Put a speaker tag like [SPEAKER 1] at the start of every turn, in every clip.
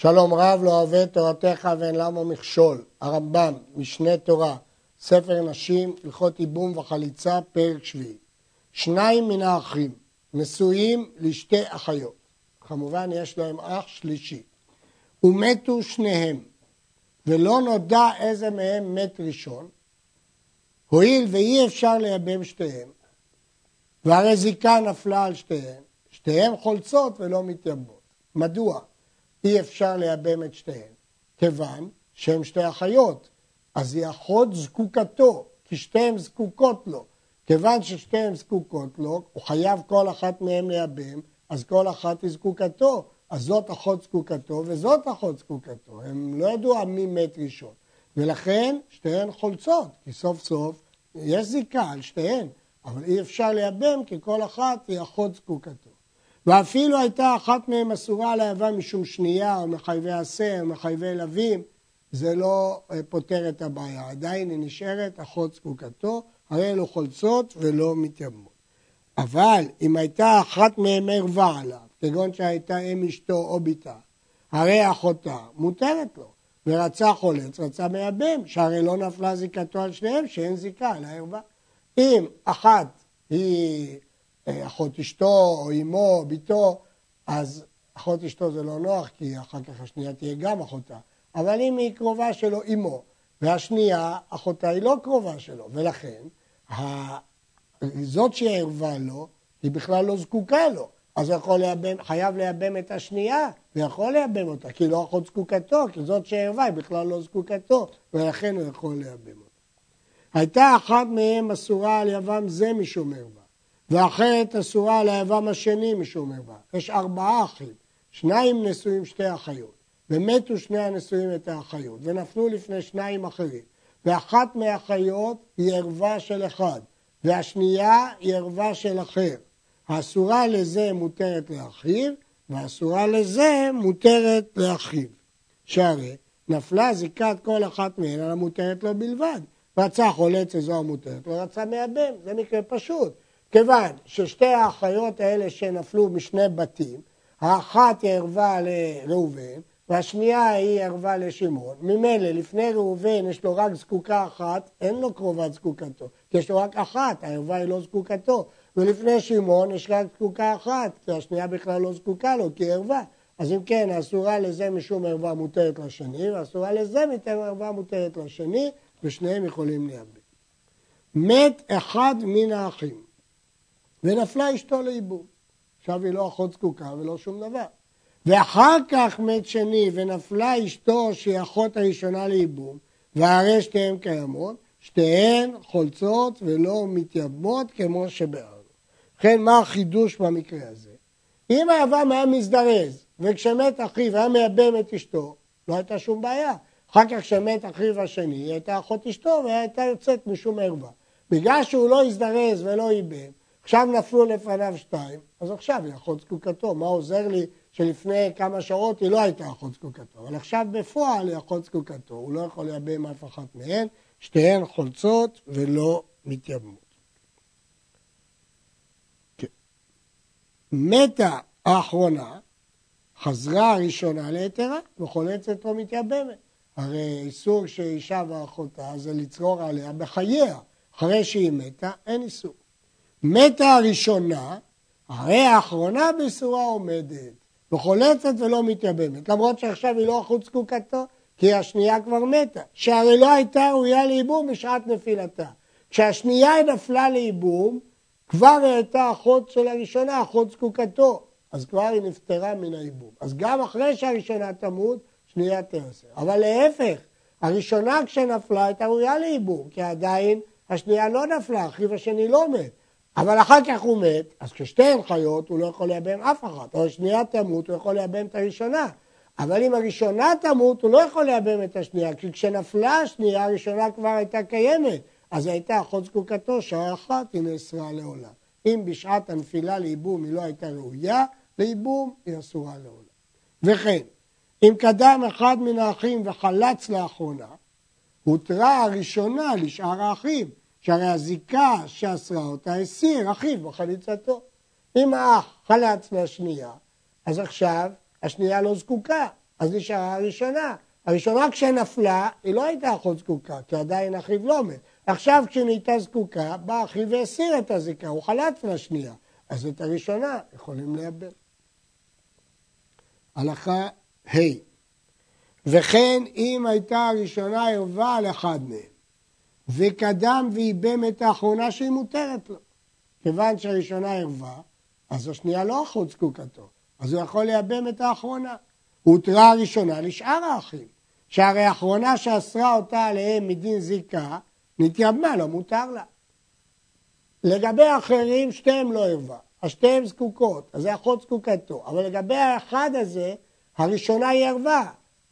[SPEAKER 1] שלום רב לא אוהב תורתך ואין למה מכשול. הרמב"ם, משנה תורה, ספר נשים, הלכות ייבום וחליצה, פרק שביעי. שניים מן האחים נשואים לשתי אחיות. כמובן יש להם אח שלישי. ומתו שניהם, ולא נודע איזה מהם מת ראשון, הואיל ואי אפשר לייבם שתיהם, והרי זיקה נפלה על שתיהן, שתיהן חולצות ולא מתייבמות. מדוע? אי אפשר לייבם את שתיהן. כיוון שהן שתי אחיות, אז היא אחות זקוקתו, כי שתיהן זקוקות לו. כיוון ששתיהן זקוקות לו, הוא חייב כל אחת מהן לייבם, אז כל אחת היא זקוקתו. אז זאת אחות זקוקתו וזאת אחות זקוקתו. הם לא ידעו מי מת ראשון. ולכן שתיהן חולצות, כי סוף סוף יש זיקה על שתיהן, אבל אי אפשר לייבם כי כל אחת היא אחות זקוקתו. ואפילו הייתה אחת מהן אסורה לאהבה משום שנייה, או מחייבי עשה, או מחייבי לווים, זה לא אה, פותר את הבעיה. עדיין היא נשארת אחות זקוקתו, הרי אלו חולצות ולא מתייבמות. אבל אם הייתה אחת מהן ערווה עליו, כגון שהייתה אם אשתו או בתה, הרי אחותה מותרת לו, ורצה חולץ, רצה מייבם, שהרי לא נפלה זיקתו על שניהם, שאין זיקה על הערווה. אם אחת היא אחות אשתו, או אמו, או ביתו, אז אחות אשתו זה לא נוח, כי אחר כך השנייה תהיה גם אחותה. אבל אם היא קרובה שלו, אמו, והשנייה, אחותה היא לא קרובה שלו, ולכן זאת שערבה לו, היא בכלל לא זקוקה לו. אז יכול לייבם, חייב לייבם את השנייה, ויכול לייבם אותה, כי לא אחות זקוקתו, כי זאת שערבה היא בכלל לא זקוקתו, ולכן הוא יכול לייבם אותה. הייתה אחת מהן אסורה על יבם זה משום ערווה, ואחרת אסורה על היבם השני משום ערווה. יש ארבעה אחים, שניים נשואים שתי אחיות, ומתו שני הנשואים את האחיות, ונפלו לפני שניים אחרים, ואחת מהאחיות היא ערווה של אחד, והשנייה היא ערווה של אחר. האסורה לזה מותרת לאחיו, והאסורה לזה מותרת לאחיו. שהרי נפלה זיקת כל אחת מהן על המותרת לו בלבד. רצה חולץ איזו המותרת, לא רצה מייבם, זה מקרה פשוט. כיוון ששתי האחיות האלה שנפלו משני בתים, האחת היא ערווה לראובן, והשנייה היא ערווה לשמעון. ממילא, לפני ראובן יש לו רק זקוקה אחת, אין לו קרובת זקוקתו, כי יש לו רק אחת, הערווה היא לא זקוקתו. ולפני שמעון יש רק זקוקה אחת, כי השנייה בכלל לא זקוקה לו, כי היא ערווה. אז אם כן, אסורה לזה משום ערווה מותרת לשני, ואסורה לזה משום ערווה מותרת לשני, ושניהם יכולים לייבם. מת אחד מן האחים, ונפלה אשתו לאיבום. עכשיו היא לא אחות זקוקה ולא שום דבר. ואחר כך מת שני, ונפלה אשתו שהיא אחות הראשונה לאיבום, והרי שתיהן קיימות, שתיהן חולצות ולא מתייבמות כמו שבארנו. ובכן, מה החידוש במקרה הזה? אם היבם היה מזדרז, וכשמת אחיו היה מייבם את אשתו, לא הייתה שום בעיה. אחר כך כשמת אחיו השני, היא הייתה אחות אשתו והייתה יוצאת משום ערווה. בגלל שהוא לא הזדרז ולא ייבם, עכשיו נפלו לפניו שתיים, אז עכשיו היא אחות זקוקתו. מה עוזר לי שלפני כמה שעות היא לא הייתה אחות זקוקתו, אבל עכשיו בפועל היא אחות זקוקתו, הוא לא יכול לייבם אף אחת מהן, שתיהן חולצות ולא מתייבמות. כן. מתה האחרונה, חזרה הראשונה ליתרה וחולצת או מתייבמת. הרי איסור שאישה ואחותה זה לצרור עליה בחייה. אחרי שהיא מתה, אין איסור. מתה הראשונה, הרי האחרונה באיסורה עומדת, וחולצת ולא מתייבמת, למרות שעכשיו היא לא אחוז זקוקתו, כי השנייה כבר מתה, שהרי לא הייתה ראויה לייבום בשעת נפילתה. כשהשנייה נפלה לייבום, כבר הייתה אחות של הראשונה, אחות זקוקתו, אז כבר היא נפטרה מן הייבום. אז גם אחרי שהראשונה תמות, שנייה אסורה. אבל להפך, הראשונה כשנפלה הייתה ראויה לייבום, כי עדיין השנייה לא נפלה, אחיו השני לא מת. אבל אחר כך הוא מת, אז כששתיהן חיות הוא לא יכול לייבם אף אחת, אם השנייה תמות הוא יכול לייבם את הראשונה. אבל אם הראשונה תמות הוא לא יכול לייבם את השנייה, כי כשנפלה השנייה הראשונה כבר הייתה קיימת, אז הייתה אחות זקוקתו שעה אחת היא נאסרה לעולם. אם בשעת הנפילה לייבום היא לא הייתה ראויה, לייבום היא אסורה לעולם. וכן, אם קדם אחד מן האחים וחלץ לאחרונה, הותרה הראשונה לשאר האחים, שהרי הזיקה שאסרה אותה הסיר אחיו בחליצתו. אם האח חלץ מהשנייה, אז עכשיו השנייה לא זקוקה, אז נשארה הראשונה. הראשונה כשנפלה, היא לא הייתה אחות זקוקה, כי עדיין אחיו לא מת. עכשיו כשנהייתה זקוקה, בא אחיו והסיר את הזיקה, הוא חלץ לשנייה. אז את הראשונה יכולים לייבם. הלכה ה' וכן אם הייתה הראשונה ערווה על אחד מהם, וקדם וייבם את האחרונה שהיא מותרת לו. כיוון שהראשונה ערווה, אז השנייה לא אחות זקוקתו, אז הוא יכול לייבם את האחרונה. הותרה הראשונה לשאר האחים, שהרי האחרונה שאסרה אותה עליהם מדין זיקה, נתייבמה, לא מותר לה. לגבי האחרים, שתיהם לא ערווה, אז שתיהם זקוקות, אז זה אחות זקוקתו, אבל לגבי האחד הזה, הראשונה היא ערווה,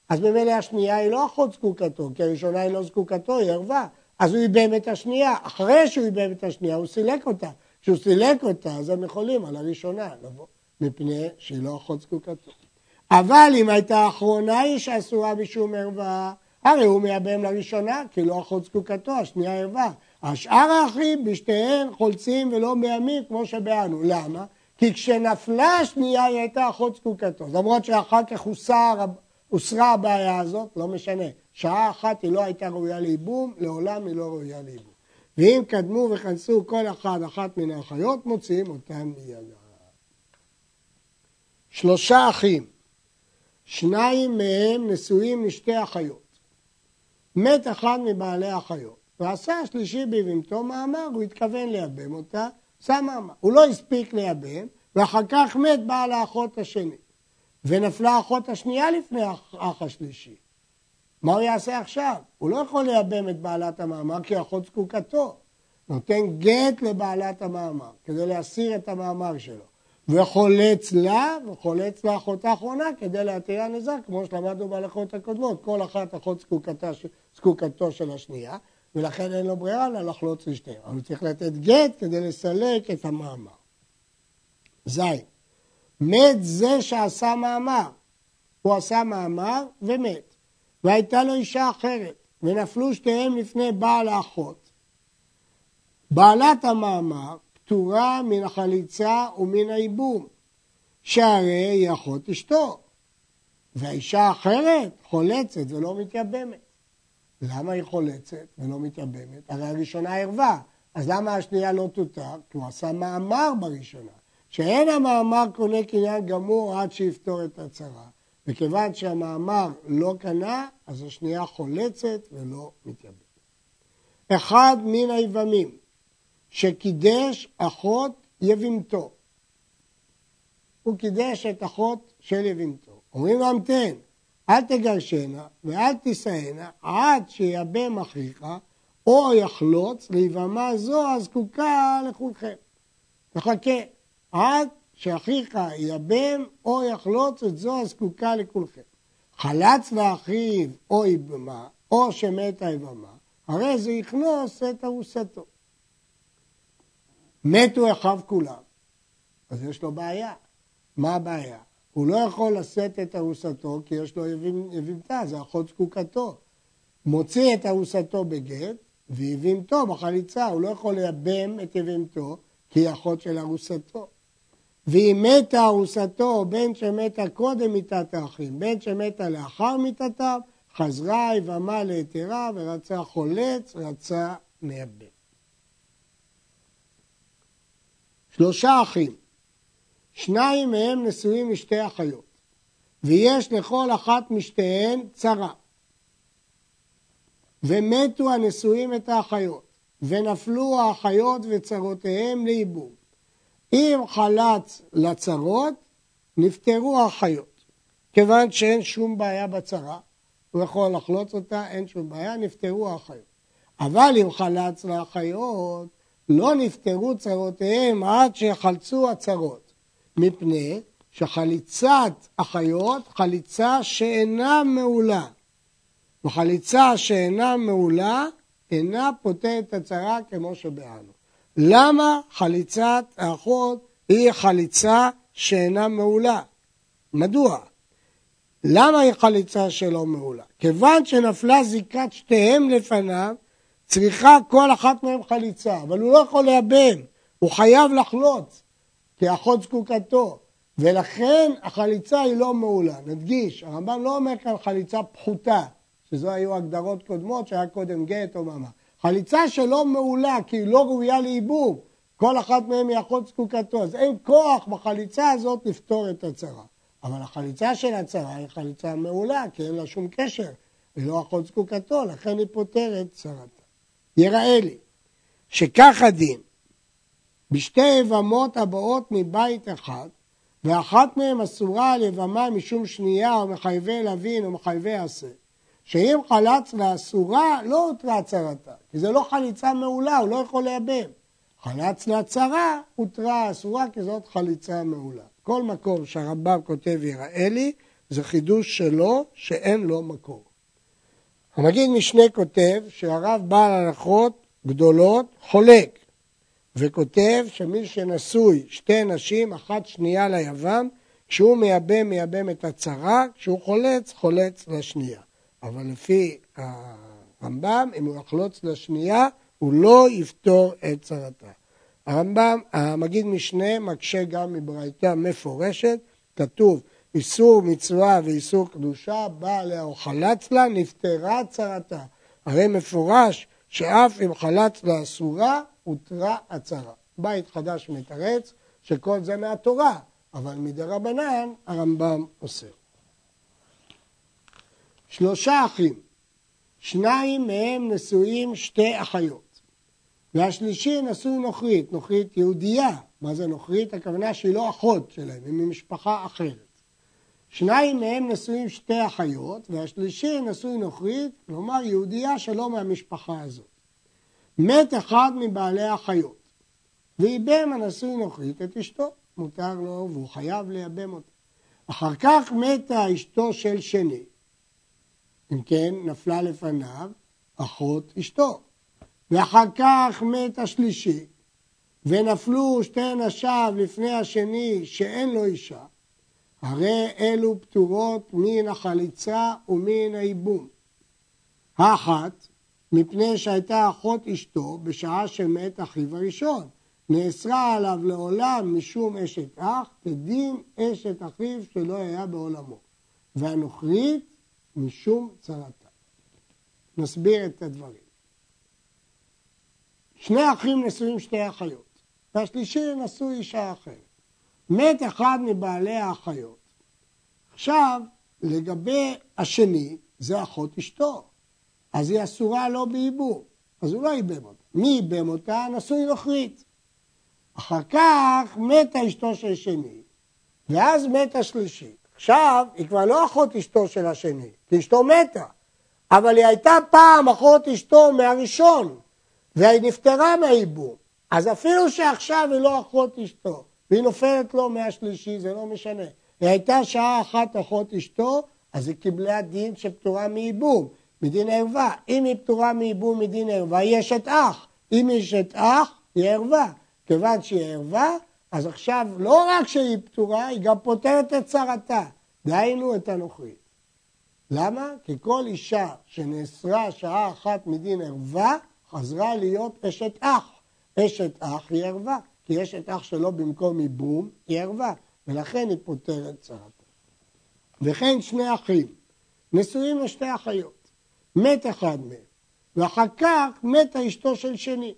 [SPEAKER 1] אז ממילא השנייה היא לא אחות זקוקתו, כי הראשונה היא לא זקוקתו, היא ערווה. אז הוא איבם את השנייה, אחרי שהוא איבם את השנייה הוא סילק אותה. כשהוא סילק אותה, אז הם יכולים על הראשונה לבוא, מפני שהיא לא אחות זקוקתו. אבל אם הייתה האחרונה היא שאסורה בשום ערווה, הרי הוא מייבם לראשונה, כי לא אחות זקוקתו, השנייה ערווה. השאר האחים בשתיהן חולצים ולא מיימים כמו שבאנו. למה? כי כשנפלה השנייה היא הייתה אחות זקוקתו. למרות שאחר כך הוסר, הוסרה הבעיה הזאת, לא משנה. שעה אחת היא לא הייתה ראויה לייבום, לעולם היא לא ראויה לייבום. ואם קדמו וכנסו כל אחד אחת מן האחיות, מוציאים אותם מידה. שלושה אחים, שניים מהם נשואים לשתי אחיות. מת אחד מבעלי האחיות, ועשה השלישי ביבימתו מאמר, הוא התכוון לייבם אותה, עשה מאמר. הוא לא הספיק לייבם, ואחר כך מת בעל האחות השני. ונפלה האחות השנייה לפני האח השלישי. מה הוא יעשה עכשיו? הוא לא יכול לייבם את בעלת המאמר כי אחות זקוקתו. נותן גט לבעלת המאמר כדי להסיר את המאמר שלו. וחולץ לה, וחולץ לאחות האחרונה כדי להתיר נזק, כמו שלמדנו בהלכות הקודמות, כל אחת אחות זקוקתה, זקוקתו של השנייה, ולכן אין לו ברירה אלא לחלוץ לשתיהם. אבל הוא צריך לתת גט כדי לסלק את המאמר. ז' מת זה שעשה מאמר. הוא עשה מאמר ומת. והייתה לו אישה אחרת, ונפלו שתיהם לפני בעל האחות. בעלת המאמר פטורה מן החליצה ומן הייבום, שהרי היא אחות אשתו, והאישה האחרת חולצת ולא מתייבמת. למה היא חולצת ולא מתייבמת? הרי הראשונה ערווה, אז למה השנייה לא תותר? כי הוא עשה מאמר בראשונה. שאין המאמר קונה קניין גמור עד שיפתור את הצרה. וכיוון שהמאמר לא קנה, אז השנייה חולצת ולא מתייבמת. אחד מן היבמים שקידש אחות יבימתו. הוא קידש את אחות של יבימתו. אומרים לו המתן, אל תגרשנה ואל תישאנה עד שיבם אחיך או יחלוץ ליבמה זו הזקוקה לכולכם. תחכה עד שאחיך ייבם או יחלוץ את זו הזקוקה לכולכם. חלץ לאחיו או יבמה, או שמתה יבמה, הרי זה יכנוס את ארוסתו. מתו אחיו כולם, אז יש לו בעיה. מה הבעיה? הוא לא יכול לשאת את ארוסתו כי יש לו יבימתה, זה אחות זקוקתו. מוציא את ארוסתו בגט ויבימתו בחליצה, הוא לא יכול לייבם את יבימתו כי היא אחות של ארוסתו. ואם מתה ארוסתו, בין שמתה קודם מיתת האחים, בין שמתה לאחר מיתתם, חזרה היבמה ליתרה ורצה חולץ, רצה מייבם. שלושה אחים, שניים מהם נשואים משתי אחיות, ויש לכל אחת משתיהן צרה. ומתו הנשואים את האחיות, ונפלו האחיות וצרותיהם לאיבום. אם חלץ לצרות, נפטרו האחיות. כיוון שאין שום בעיה בצרה, הוא יכול לחלוץ אותה, אין שום בעיה, נפטרו האחיות. אבל אם חלץ לאחיות, לא נפטרו צרותיהם עד שיחלצו הצרות, מפני שחליצת אחיות, חליצה שאינה מעולה. וחליצה שאינה מעולה, אינה פותרת הצרה כמו שבאנו. למה חליצת האחות היא חליצה שאינה מעולה? מדוע? למה היא חליצה שלא מעולה? כיוון שנפלה זיקת שתיהם לפניו, צריכה כל אחת מהן חליצה, אבל הוא לא יכול לייבם, הוא חייב לחלוץ, כי אחות זקוקתו. ולכן החליצה היא לא מעולה. נדגיש, הרמב"ם לא אומר כאן חליצה פחותה, שזו היו הגדרות קודמות שהיה קודם גט או מאמר. חליצה שלא מעולה, כי היא לא ראויה לייבום, כל אחת מהן היא אחות זקוקתו, אז אין כוח בחליצה הזאת לפתור את הצרה. אבל החליצה של הצרה היא חליצה מעולה, כי אין לה שום קשר, היא לא אחות זקוקתו, לכן היא פותרת צרתה. יראה לי שכך הדין בשתי יבמות הבאות מבית אחד, ואחת מהן אסורה על יבמה משום שנייה או מחייבי לוין או מחייבי עשה, שאם חלץ לאסורה לא הותרה צרתה, כי זה לא חליצה מעולה, הוא לא יכול לייבם. חלץ להצהרה, הותרה אסורה כי זאת חליצה מעולה. כל מקום שהרמב"ם כותב יראה לי, זה חידוש שלו שאין לו מקור. המגיד משנה כותב שהרב בעל הלכות גדולות חולק, וכותב שמי שנשוי שתי נשים, אחת שנייה ליבם, כשהוא מייבם, מייבם את הצרה, כשהוא חולץ, חולץ לשנייה. אבל לפי הרמב"ם, אם הוא יחלוץ לשנייה, הוא לא יפתור את צרתה. הרמב"ם, המגיד משנה, מקשה גם מברייתא מפורשת, כתוב איסור מצווה ואיסור קדושה, בא עליה או חלץ לה, נפטרה צרתה. הרי מפורש שאף אם חלץ לה אסורה, הותרה הצרה. בית חדש מתרץ שכל זה מהתורה, אבל מדי רבנן הרמב"ם אוסר. שלושה אחים, שניים מהם נשואים שתי אחיות, והשלישי נשוי נוכרית, נוכרית יהודייה. מה זה נוכרית? הכוונה שהיא לא אחות שלהם, היא ממשפחה אחרת. שניים מהם נשואים שתי אחיות, והשלישי נשוי נוכרית, כלומר יהודייה שלא מהמשפחה הזאת. מת אחד מבעלי החיות, ואיבם הנשוי נוכרית את אשתו, מותר לו והוא חייב לייבם אותה. אחר כך מתה אשתו של שני, אם כן נפלה לפניו אחות אשתו, ואחר כך מת השלישי, ונפלו שתי נשיו לפני השני שאין לו אישה, הרי אלו פטורות מן החליצה ומן הייבום. האחת מפני שהייתה אחות אשתו בשעה שמת אחיו הראשון. נאסרה עליו לעולם משום אשת אח, כדין אשת אחיו שלא היה בעולמו. והנוכרית משום צרתה. נסביר את הדברים. שני אחים נשואים שתי אחיות, והשלישי נשוי אישה אחרת. מת אחד מבעלי האחיות. עכשיו, לגבי השני, זה אחות אשתו. אז היא אסורה לא בייבום, אז הוא לא ייבם אותה. מי ייבם אותה? נשוי נוכרית. אחר כך מתה אשתו של שני, ואז מת השלישי. עכשיו, היא כבר לא אחות אשתו של השני, כי אשתו מתה, אבל היא הייתה פעם אחות אשתו מהראשון, והיא נפטרה מהייבום. אז אפילו שעכשיו היא לא אחות אשתו, והיא נופלת לו מהשלישי, זה לא משנה. היא הייתה שעה אחת אחות אשתו, אז היא קיבלה דין שפטורה מייבום. מדין ערווה. אם היא פטורה מייבום מדין ערווה, היא אשת אח. אם היא אשת אח, היא ערווה. כיוון שהיא ערווה, אז עכשיו לא רק שהיא פטורה, היא גם פותרת את צרתה. דהיינו את הנוכרית. למה? כי כל אישה שנאסרה שעה אחת מדין ערווה, חזרה להיות אשת אח. אשת אח היא ערווה, כי אשת אח שלא במקום ייבום היא ערווה, ולכן היא פותרת צרתה. וכן שני אחים, נשואים לשתי אחיות. מת אחד מהם, ואחר כך מתה אשתו של שני.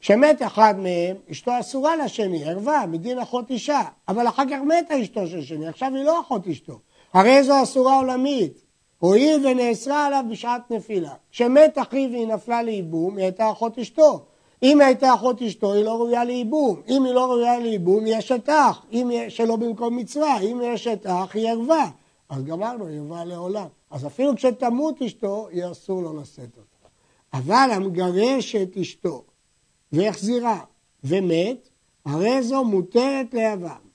[SPEAKER 1] כשמת אחד מהם, אשתו אסורה לשני, ערווה, מדין אחות אישה, אבל אחר כך מתה אשתו של שני, עכשיו היא לא אחות אשתו. הרי זו אסורה עולמית, הואיל ונאסרה עליו בשעת נפילה. כשמת אחיו והיא נפלה לייבום, היא הייתה אחות אשתו. אם היא הייתה אחות אשתו, היא לא ראויה לייבום. אם היא לא ראויה לייבום, היא אשת אח. אם שלא במקום מצווה, אם היא אשת אח, היא ערווה. אז גמרנו, היא ערווה לעולם. אז אפילו כשתמות אשתו, יהיה אסור לו לשאת אותה. אבל המגרש את אשתו והחזירה ומת, הרי זו מותרת ליבם.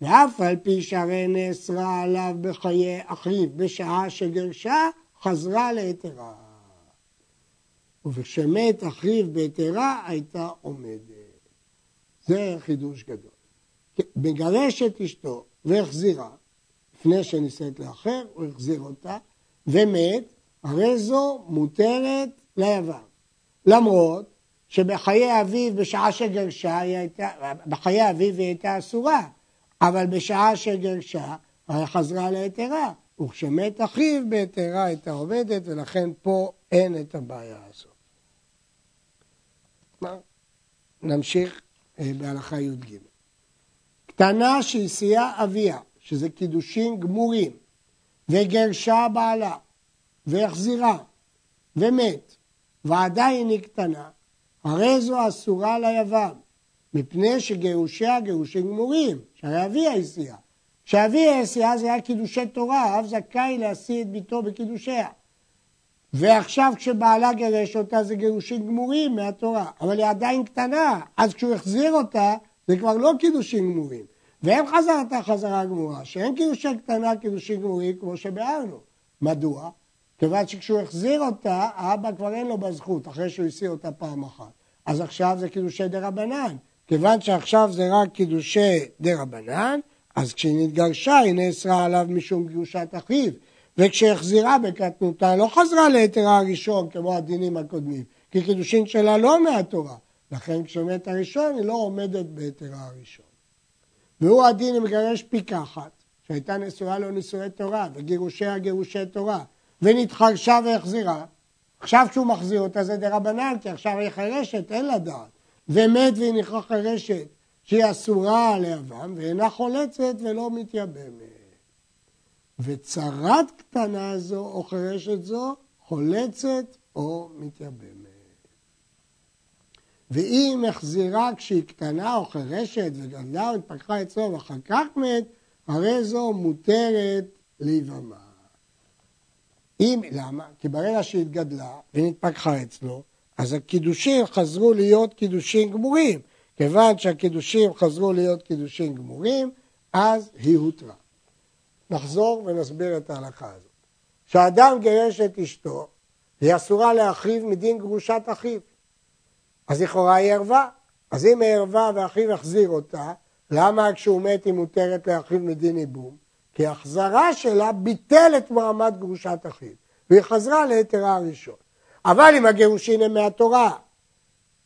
[SPEAKER 1] ואף על פי שהרי נאסרה עליו בחיי אחיו בשעה שגרשה, חזרה ליתרה. וכשמת אחיו ביתרה, הייתה עומדת. זה חידוש גדול. מגרש את אשתו והחזירה, לפני שנישאת לאחר, הוא החזיר אותה, ומת, הרי זו מותרת ליוון. למרות שבחיי אביו, בשעה שגרשה, היא הייתה, בחיי אביו היא הייתה אסורה, אבל בשעה שגרשה, הרי חזרה להיתרה, וכשמת אחיו בהיתרה הייתה עובדת, ולכן פה אין את הבעיה הזאת. נמשיך אה, בהלכה י"ג. קטנה שהסיעה אביה, שזה קידושין גמורים, וגרשה בעלה, והחזירה, ומת, ועדיין היא קטנה, הרי זו אסורה ליבם, מפני שגירושיה גירושים גמורים, שהרי אביה הסיעה. כשאביה הסיעה זה היה קידושי תורה, האב זכאי להשיא את ביתו בקידושיה. ועכשיו כשבעלה גירש אותה זה גירושים גמורים מהתורה, אבל היא עדיין קטנה, אז כשהוא החזיר אותה זה כבר לא קידושים גמורים. ואין חזרתה חזרה גמורה, שאין קידושי קטנה קידושים גמורים כמו שביארנו. מדוע? כיוון שכשהוא החזיר אותה, האבא כבר אין לו בזכות, אחרי שהוא הסיר אותה פעם אחת. אז עכשיו זה קידושי דה רבנן. כיוון שעכשיו זה רק קידושי דה רבנן, אז כשהיא נתגרשה היא נאסרה עליו משום גירושת אחיו. וכשהחזירה בקטנותה לא חזרה ליתרה הראשון כמו הדינים הקודמים, כי קידושין שלה לא מהתורה. לכן כשמת הראשון היא לא עומדת ביתרה הראשון. והוא הדין אם מגרש פיקחת, שהייתה נשואה לו נישואי תורה, וגירושיה גירושי תורה, ונתחרשה והחזירה. עכשיו כשהוא מחזיר אותה זה דה רבנן, כי עכשיו היא חירשת, אין לה דעת. ומת והיא נכרה חירשת, שהיא אסורה על יבם, ואינה חולצת ולא מתייבמת. וצרת קטנה זו או חירשת זו חולצת או מתייבמת. ואם החזירה כשהיא קטנה או חירשת וגדלה או התפתחה אצלו ואחר כך מת, הרי זו מותרת להיבמה. אם, למה? כי ברגע שהתגדלה ונתפתחה אצלו, אז הקידושים חזרו להיות קידושים גמורים. כיוון שהקידושים חזרו להיות קידושים גמורים, אז היא הותרה. נחזור ונסביר את ההלכה הזאת. כשאדם גירש את אשתו, היא אסורה לאחיו מדין גרושת אחיו. אז לכאורה היא ערווה. אז אם היא ערווה ואחיו החזיר אותה, למה כשהוא מת היא מותרת לאחיו מדין ייבום? כי החזרה שלה ביטל את מעמד גרושת אחיו, והיא חזרה ליתרה הראשון. אבל אם הגירושין הם מהתורה,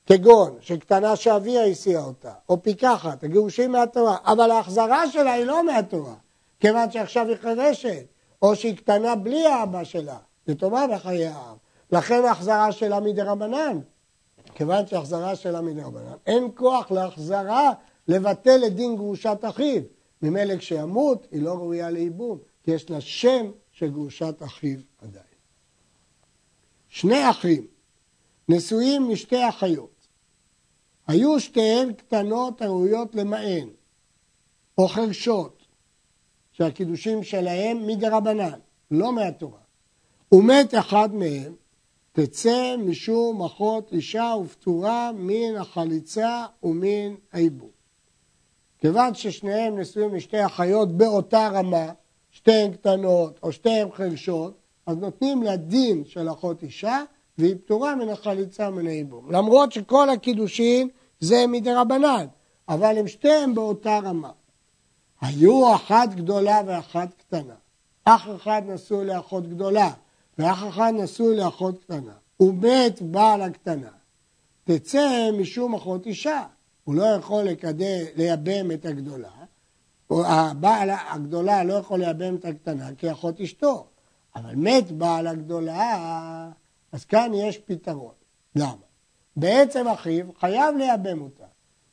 [SPEAKER 1] כגון שקטנה שאביה הסיעה אותה, או פיקחת, הגירושין מהתורה, אבל ההחזרה שלה היא לא מהתורה, כיוון שעכשיו היא חירשת, או שהיא קטנה בלי האבא שלה, טובה בחיי האב. לכן ההחזרה שלה מדי רבנן, כיוון שהחזרה שלה מדי רבנן, אין כוח להחזרה לבטל את דין גרושת אחיו. ממילא כשימות היא לא ראויה לייבום, כי יש לה שם של גרושת אחיו עדיין. שני אחים נשואים משתי אחיות. היו שתיהן קטנות הראויות למען, או חרשות, שהקידושים שלהם מדרבנן, לא מהתורה. ומת אחד מהם, תצא משום אחות אישה ופטורה מן החליצה ומן העיבור. כיוון ששניהם נשואים משתי אחיות באותה רמה, שתיהן קטנות או שתיהן חרשות, אז נותנים לה דין של אחות אישה והיא פטורה מן החליצה ומן הייבום. למרות שכל הקידושין זה מדרבנן, אבל הם שתיהם באותה רמה. היו אחת גדולה ואחת קטנה. אח אחד נשוי לאחות גדולה, ואח אחד נשוי לאחות קטנה. ומת בעל הקטנה. תצא משום אחות אישה. הוא לא יכול לקדם, לייבם את הגדולה, הבעל הגדולה לא יכול לייבם את הקטנה כי אחות אשתו, אבל מת בעל הגדולה, אז כאן יש פתרון. למה? בעצם אחיו חייב לייבם אותה.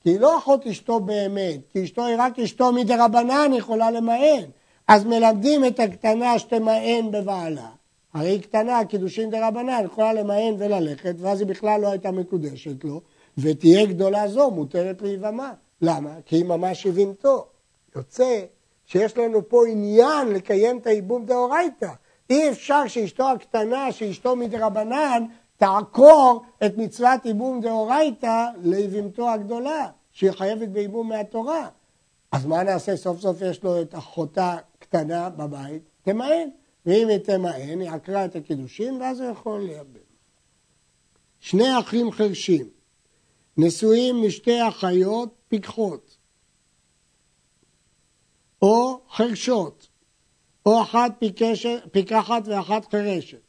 [SPEAKER 1] כי היא לא אחות אשתו באמת, כי אשתו היא רק אשתו מדי רבנן יכולה למען. אז מלמדים את הקטנה שתמען בבעלה. הרי היא קטנה, קידושין דה רבנן, יכולה למען וללכת, ואז היא בכלל לא הייתה מקודשת לו, ותהיה גדולה זו מותרת להיבמה. למה? כי היא ממש הבינתו. יוצא שיש לנו פה עניין לקיים את הייבום דאורייתא. אי אפשר שאשתו הקטנה, שאשתו מדרבנן, תעקור את מצוות ייבום דאורייתא ליבימתו הגדולה, שהיא חייבת בייבום מהתורה. אז מה נעשה? סוף סוף יש לו את אחותה קטנה בבית, תמהן. ואם היא תמהן, היא עקרה את הקידושין, ואז הוא יכול לייבם. שני אחים חרשים, נשואים משתי אחיות פיקחות, או חרשות, או אחת פיקחת ואחת חרשת,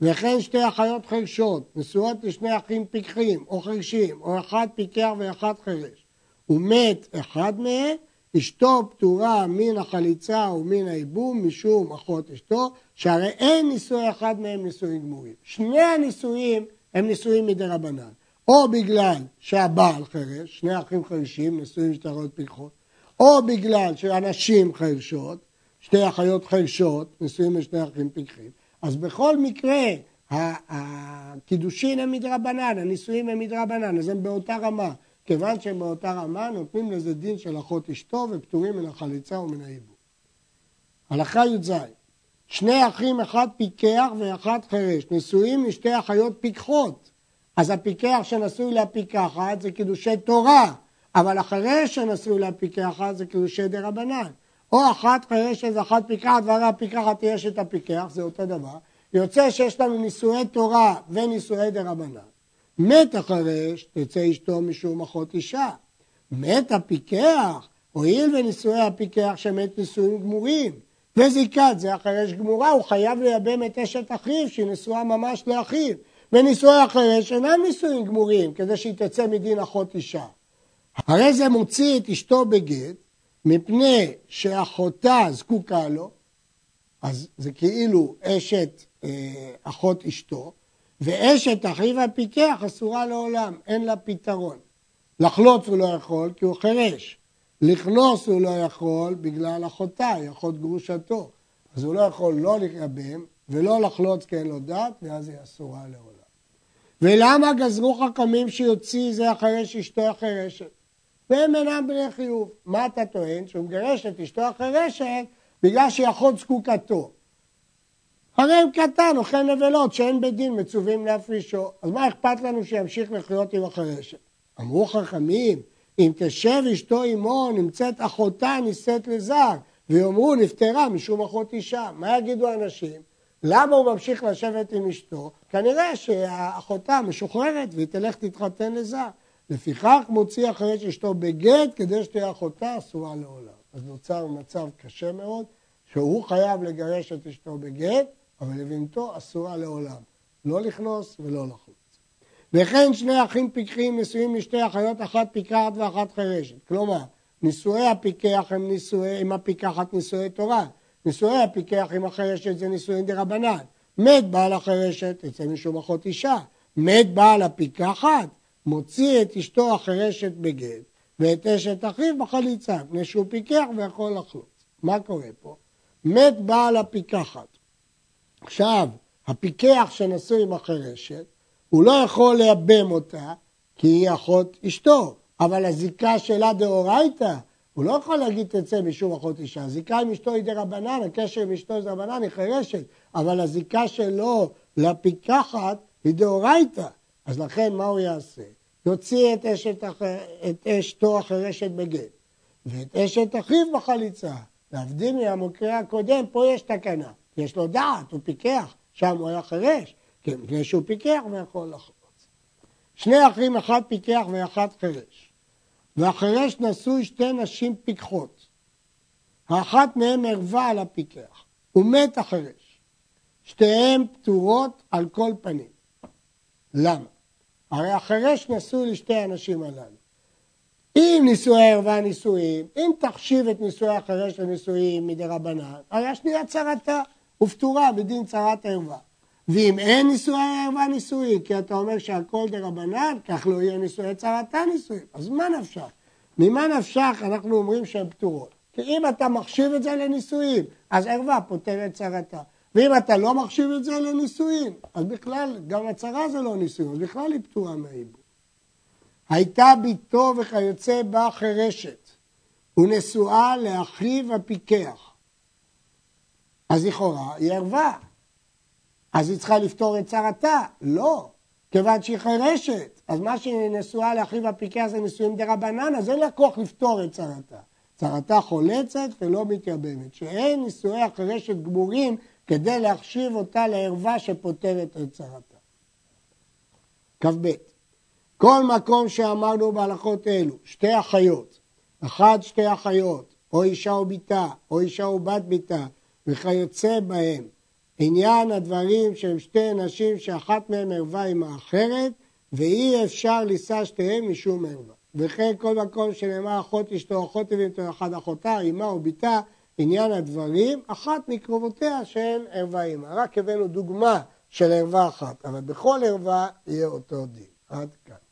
[SPEAKER 1] וכן שתי אחיות חרשות, נשואות לשני אחים פיקחים או חרשים, או אחת פיקח ואחת חרש, ומת אחד מהם, אשתו פטורה מן החליצה ומן הייבום משום אחות אשתו, שהרי אין נישואי אחד מהם נישואים גמורים. שני הנישואים הם נישואים מדי רבנן. או בגלל שהבעל חירש, שני אחים חירשים, נשואים אחיות פיקחות, או בגלל שאנשים חירשות, שתי אחיות חירשות, נשואים לשני אחים פיקחים. אז בכל מקרה, הקידושין הם מדרבנן, הנישואים הם מדרבנן, אז הם באותה רמה. כיוון שהם באותה רמה, נותנים לזה דין של אחות אשתו ופטורים מן החליצה ומן העיבור. הלכה י"ז שני אחים, אחד פיקח ואחד חירש, נשואים לשתי אחיות פיקחות. אז הפיקח שנשוי לפיקחת זה קידושי תורה, אבל החירש שנשוי לפיקחת זה קידושי דרבנן. או אחת חירשת ואחת פיקחת, והרי הפיקחת יש את הפיקח, זה אותו דבר. יוצא שיש לנו נישואי תורה ונישואי דרבנן. מת החירש, תצא אשתו משום אחות אישה. מת הפיקח, הואיל ונישואי הפיקח שמת נישואים גמורים, וזיקת זה החירש גמורה, הוא חייב לייבם את אשת אחיו, שהיא נשואה ממש לאחיו. ונישואי החירש אינם נישואים גמורים, כדי שהיא תצא מדין אחות אישה. הרי זה מוציא את אשתו בגט, מפני שאחותה זקוקה לו, אז זה כאילו אשת אה, אחות אשתו, ואשת אחיו הפיקח אסורה לעולם, אין לה פתרון. לחלוץ הוא לא יכול כי הוא חירש. לכנוס הוא לא יכול בגלל אחותה, היא אחות גרושתו. אז הוא לא יכול לא לקרבם ולא לחלוץ כי אין לו דת, ואז היא אסורה לעולם. ולמה גזרו חכמים שיוציא זה החירש אשתו החירשת? והם אינם בני חיוב. מה אתה טוען? שהוא מגרש את אשתו החירשת בגלל שהיא אחות זקוקתו. הרי אם קטן אוכל נבלות שאין בית דין מצווים להפרישו. אז מה אכפת לנו שימשיך לחיות עם החרשת? אמרו חכמים, אם תשב אשתו עמו נמצאת אחותה נישאת לזר, ויאמרו נפטרה משום אחות אישה. מה יגידו האנשים? למה הוא ממשיך לשבת עם אשתו? כנראה שאחותה משוחררת והיא תלך תתחתן לזר. לפיכך מוציא אחרי שאשתו בגט כדי שתהיה אחותה אסורה לעולם. אז נוצר מצב קשה מאוד, שהוא חייב לגרש את אשתו בגט, אבל לבנתו אסורה לעולם, לא לכנוס ולא לחוץ. וכן שני אחים פיקחים נשואים לשתי אחיות, אחת פיקחת ואחת חירשת. כלומר, נישואי הפיקח הם נישואי, עם הפיקחת נישואי תורה, נישואי הפיקח עם החירשת זה נישואין דה רבנן. מת בעל החירשת, יצא משום אחות אישה. מת בעל הפיקחת, מוציא את אשתו החירשת בגט, ואת אשת אחיו בחליצה, מפני שהוא פיקח ויכול לחלוץ. מה קורה פה? מת בעל הפיקחת, עכשיו, הפיקח שנשוי עם החירשת, הוא לא יכול לייבם אותה כי היא אחות אשתו, אבל הזיקה שלה דאורייתא, הוא לא יכול להגיד תצא משום אחות אישה. הזיקה עם אשתו היא דרבנן, הקשר עם אשתו זה רבנן, היא חירשת, אבל הזיקה שלו לפיקחת היא דאורייתא. אז לכן מה הוא יעשה? יוציא את, אשת, את אשתו החירשת בגט, ואת אשת אחיו בחליצה. להבדיל מהמקרה הקודם, פה יש תקנה. יש לו דעת, הוא פיקח, שם הוא היה חירש, כן, מפני שהוא פיקח ויכול לחלוץ. שני אחים, אחד פיקח ואחד חירש. והחירש נשוי שתי נשים פיקחות. האחת מהן ערבה על הפיקח, ומת החירש. שתיהן פטורות על כל פנים. למה? הרי החירש נשוי לשתי הנשים הללו. אם נישואי ערווה נישואים, אם תחשיב את נישואי החירש לנישואים מדי רבנן, הרי השנייה צרתה. ופטורה בדין צרת ערווה. ואם אין נישואי ערווה נישואי, כי אתה אומר שהכל דה רבנן, כך לא יהיה נישואי צרתה נישואי. אז מה נפשך? ממה נפשך אנחנו אומרים שהן פטורות? כי אם אתה מחשיב את זה לנישואין, אז ערווה פותרת צרתה. ואם אתה לא מחשיב את זה לנישואין, אז בכלל, גם הצרה זה לא נישואין, אז בכלל היא פטורה מהעיבור. הייתה ביתו וכיוצא בה חירשת, ונשואה לאחיו הפיקח. אז לכאורה היא ערווה. אז היא צריכה לפתור את צרתה? לא, כיוון שהיא חירשת. אז מה שהיא נשואה לאחיו הפיקח זה נישואים דה רבנן, אז אין לה כוח לפתור את צרתה. צרתה חולצת ולא מתייבמת, שאין נישואי החירשת גמורים כדי להחשיב אותה לערווה שפותרת את צרתה. כ"ב כל מקום שאמרנו בהלכות אלו, שתי אחיות, אחת שתי אחיות, או אישה ובתה, או אישה ובת בתה, וכיוצא בהם. עניין הדברים שהם שתי נשים שאחת מהן ערווה עם האחרת, ואי אפשר לישא שתיהן משום ערווה. וכן כל מקום שנאמר אחות אשתו, אחות אביתו, אחת אחותה, אמה או בתה, עניין הדברים, אחת מקרובותיה שהן ערווה אימה. רק הבאנו דוגמה של ערווה אחת, אבל בכל ערווה יהיה אותו דין. עד כאן.